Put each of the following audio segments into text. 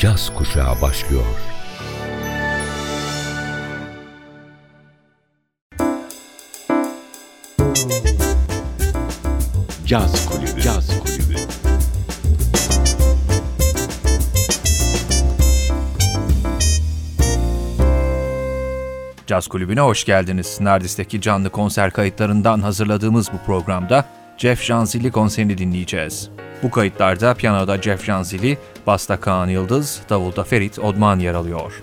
caz kuşağı başlıyor. Caz Kulübü. Caz Kulübü. Caz Kulübü'ne hoş geldiniz. Nardis'teki canlı konser kayıtlarından hazırladığımız bu programda Jeff Janzili konserini dinleyeceğiz. Bu kayıtlarda piyanoda Jeff Janzili, basta Kaan Yıldız, davulda Ferit Odman yer alıyor.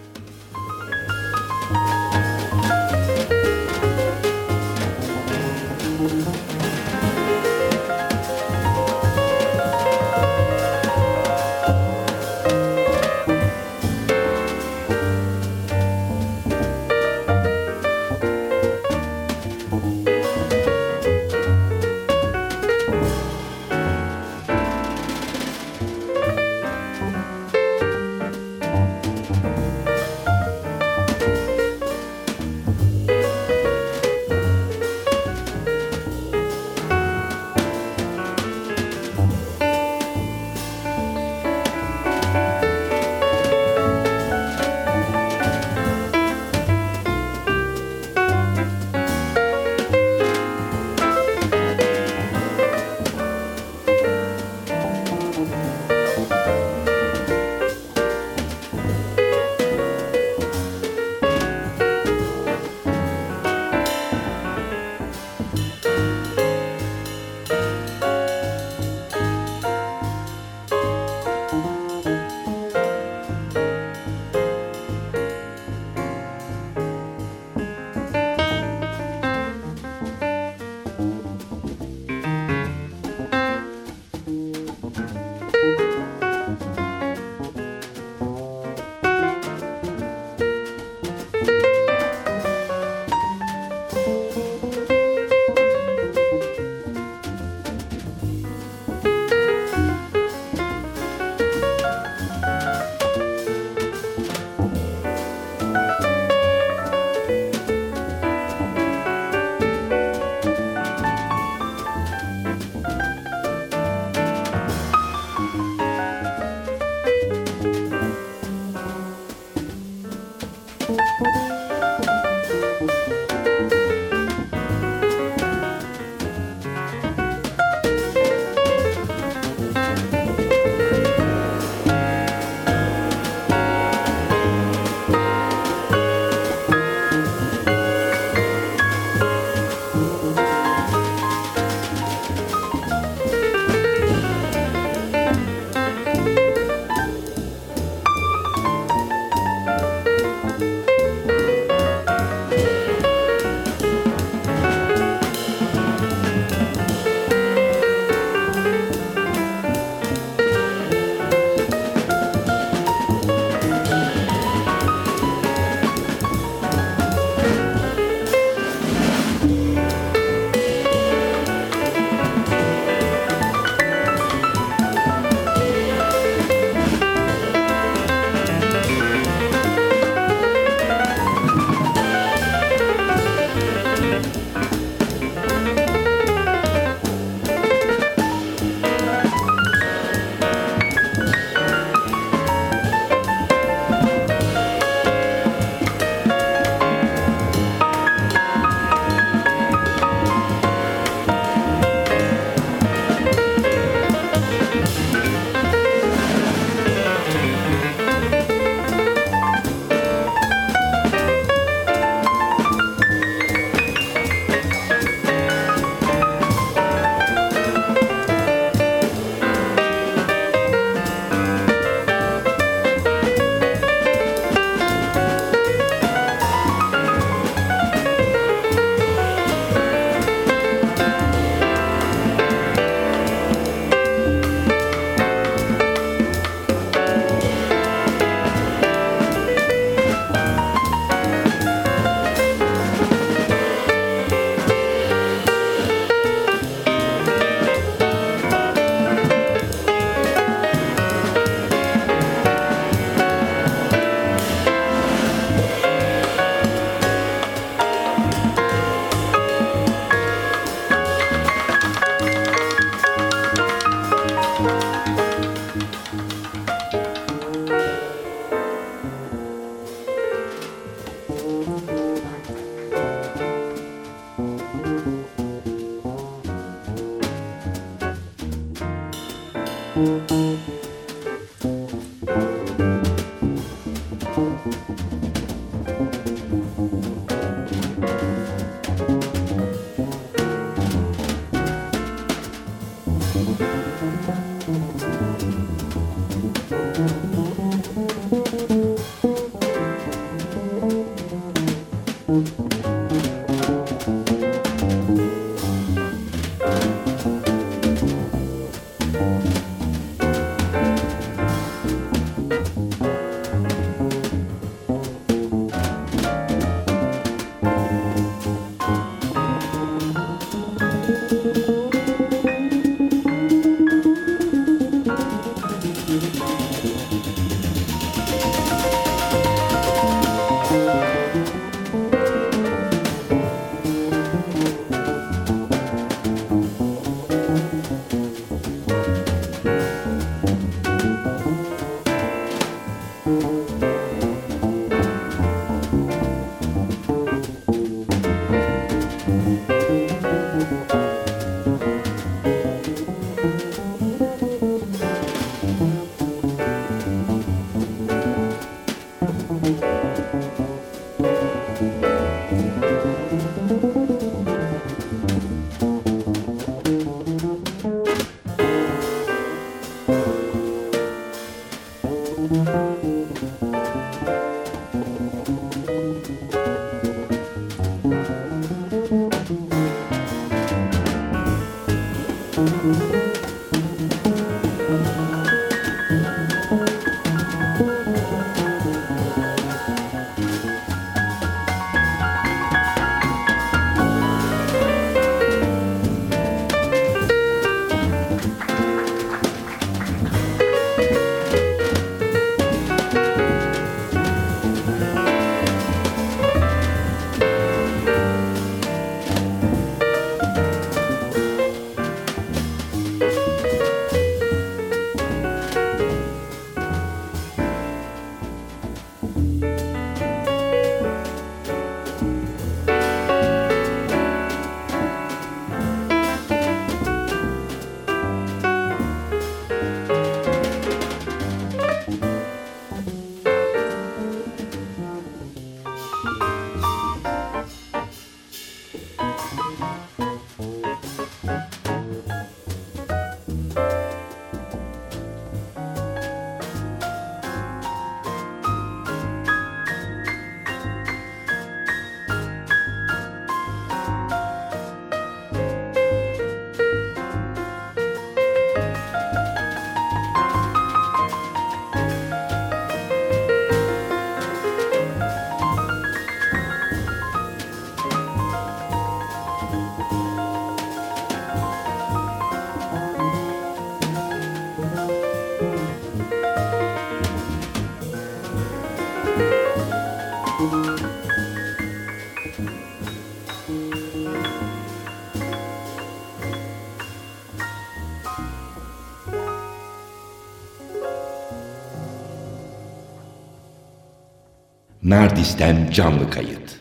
Nardis'ten canlı kayıt.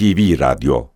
NTV Radyo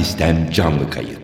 Nardis'ten canlı kayıt.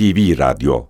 NTV Radyo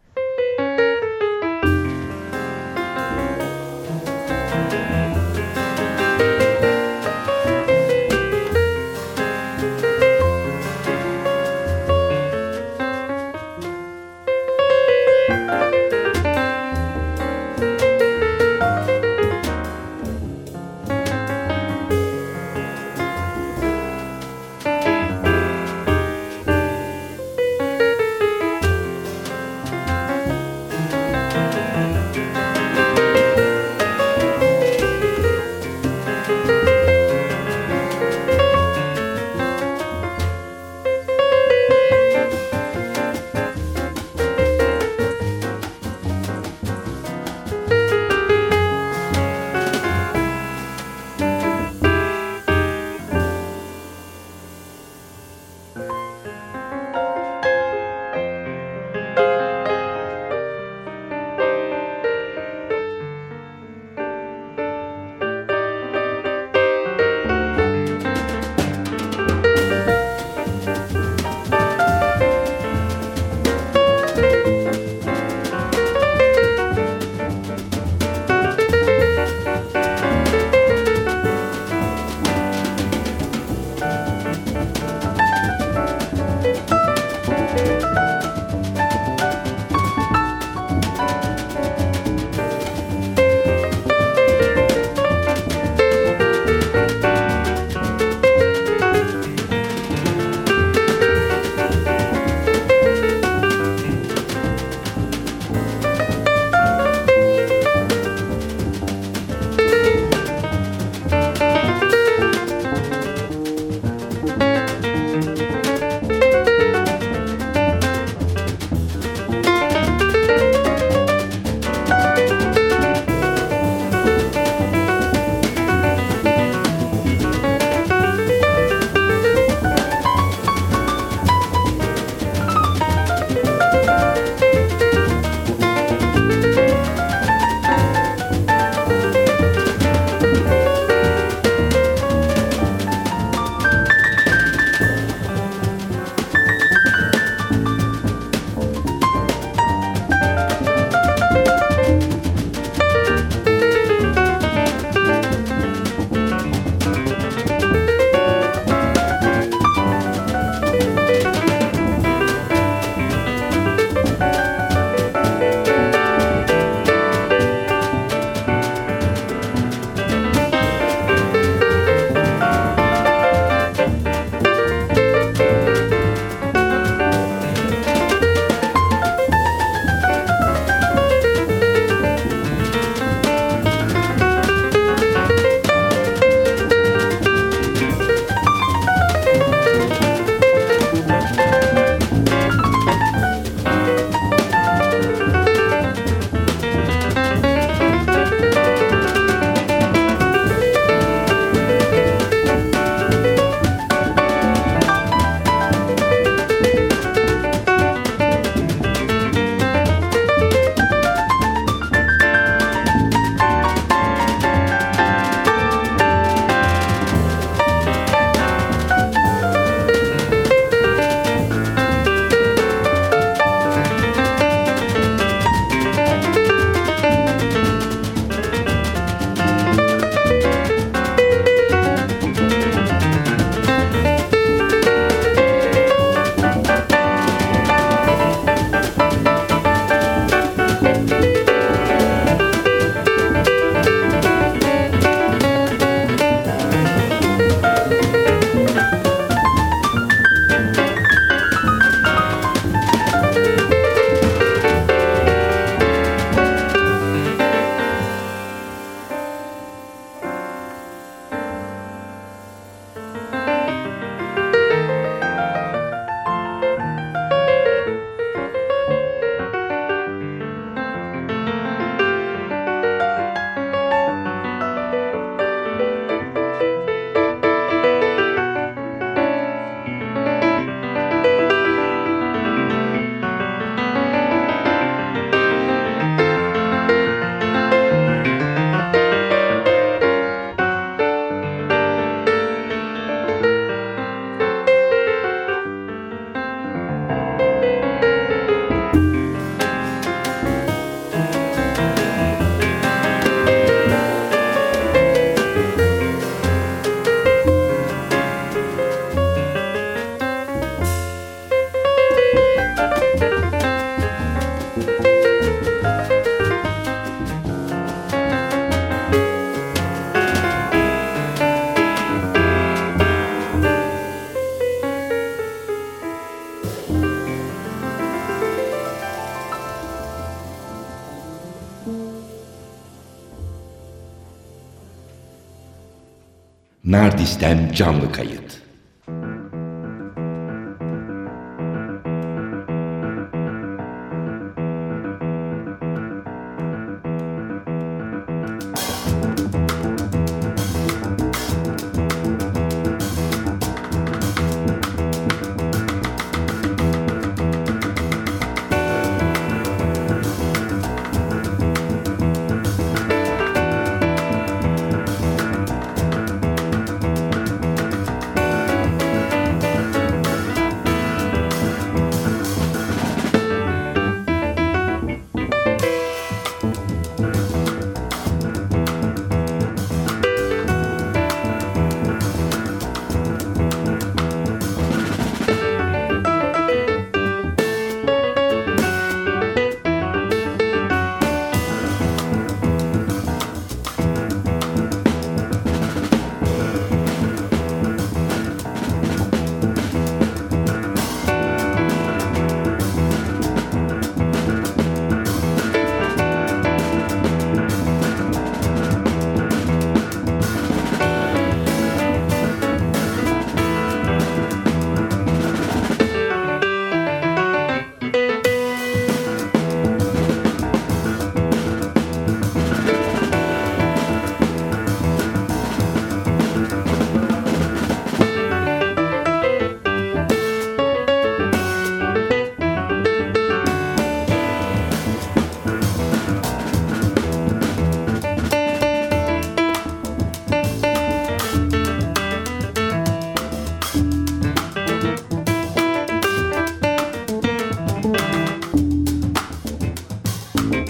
Nardis'ten canlı kayıt.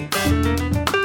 Música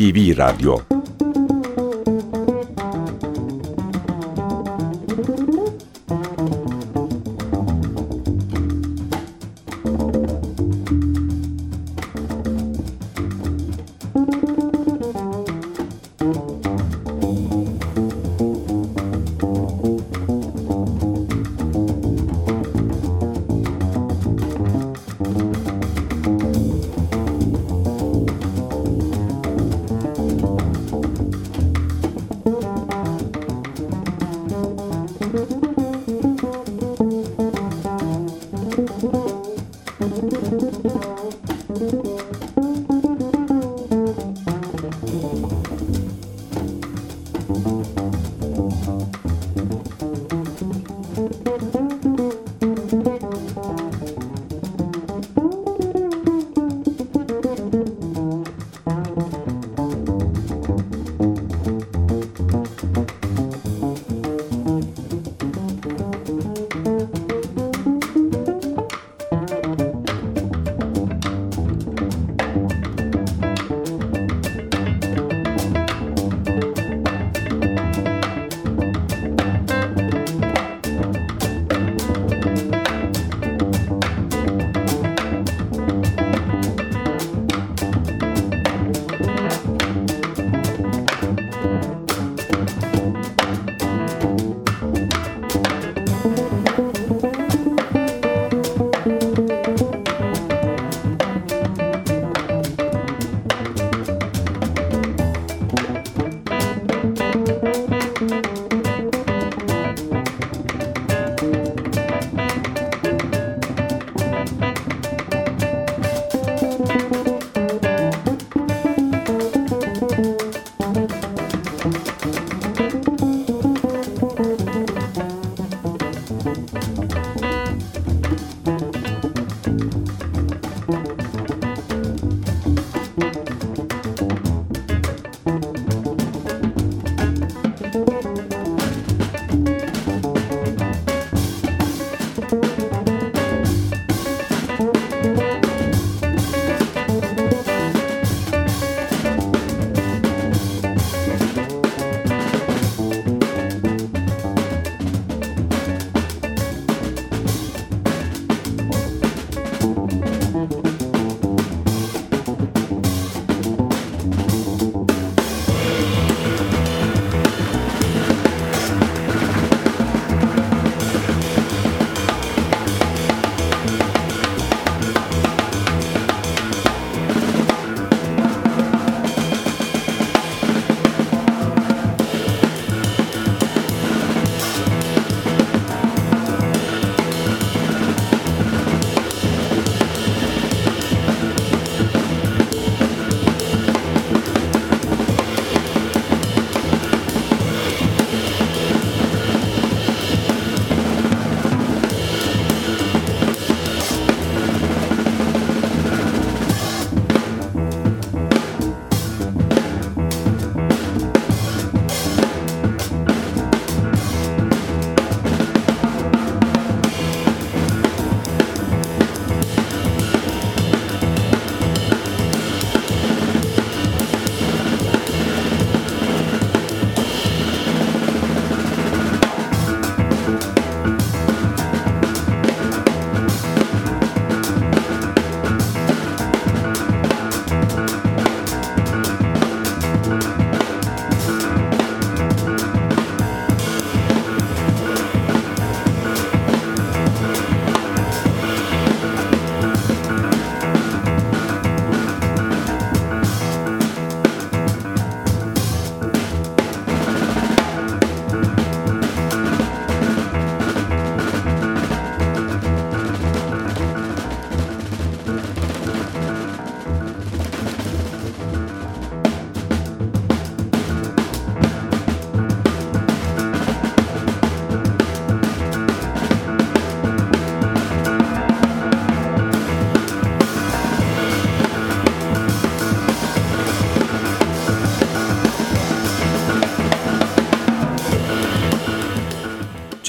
NTV Radyo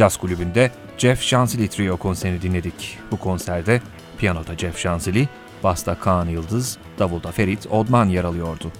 Caz Kulübü'nde Jeff Şanzili Trio konserini dinledik. Bu konserde piyanoda Jeff Şanzili, basta Kaan Yıldız, davulda Ferit Odman yer alıyordu.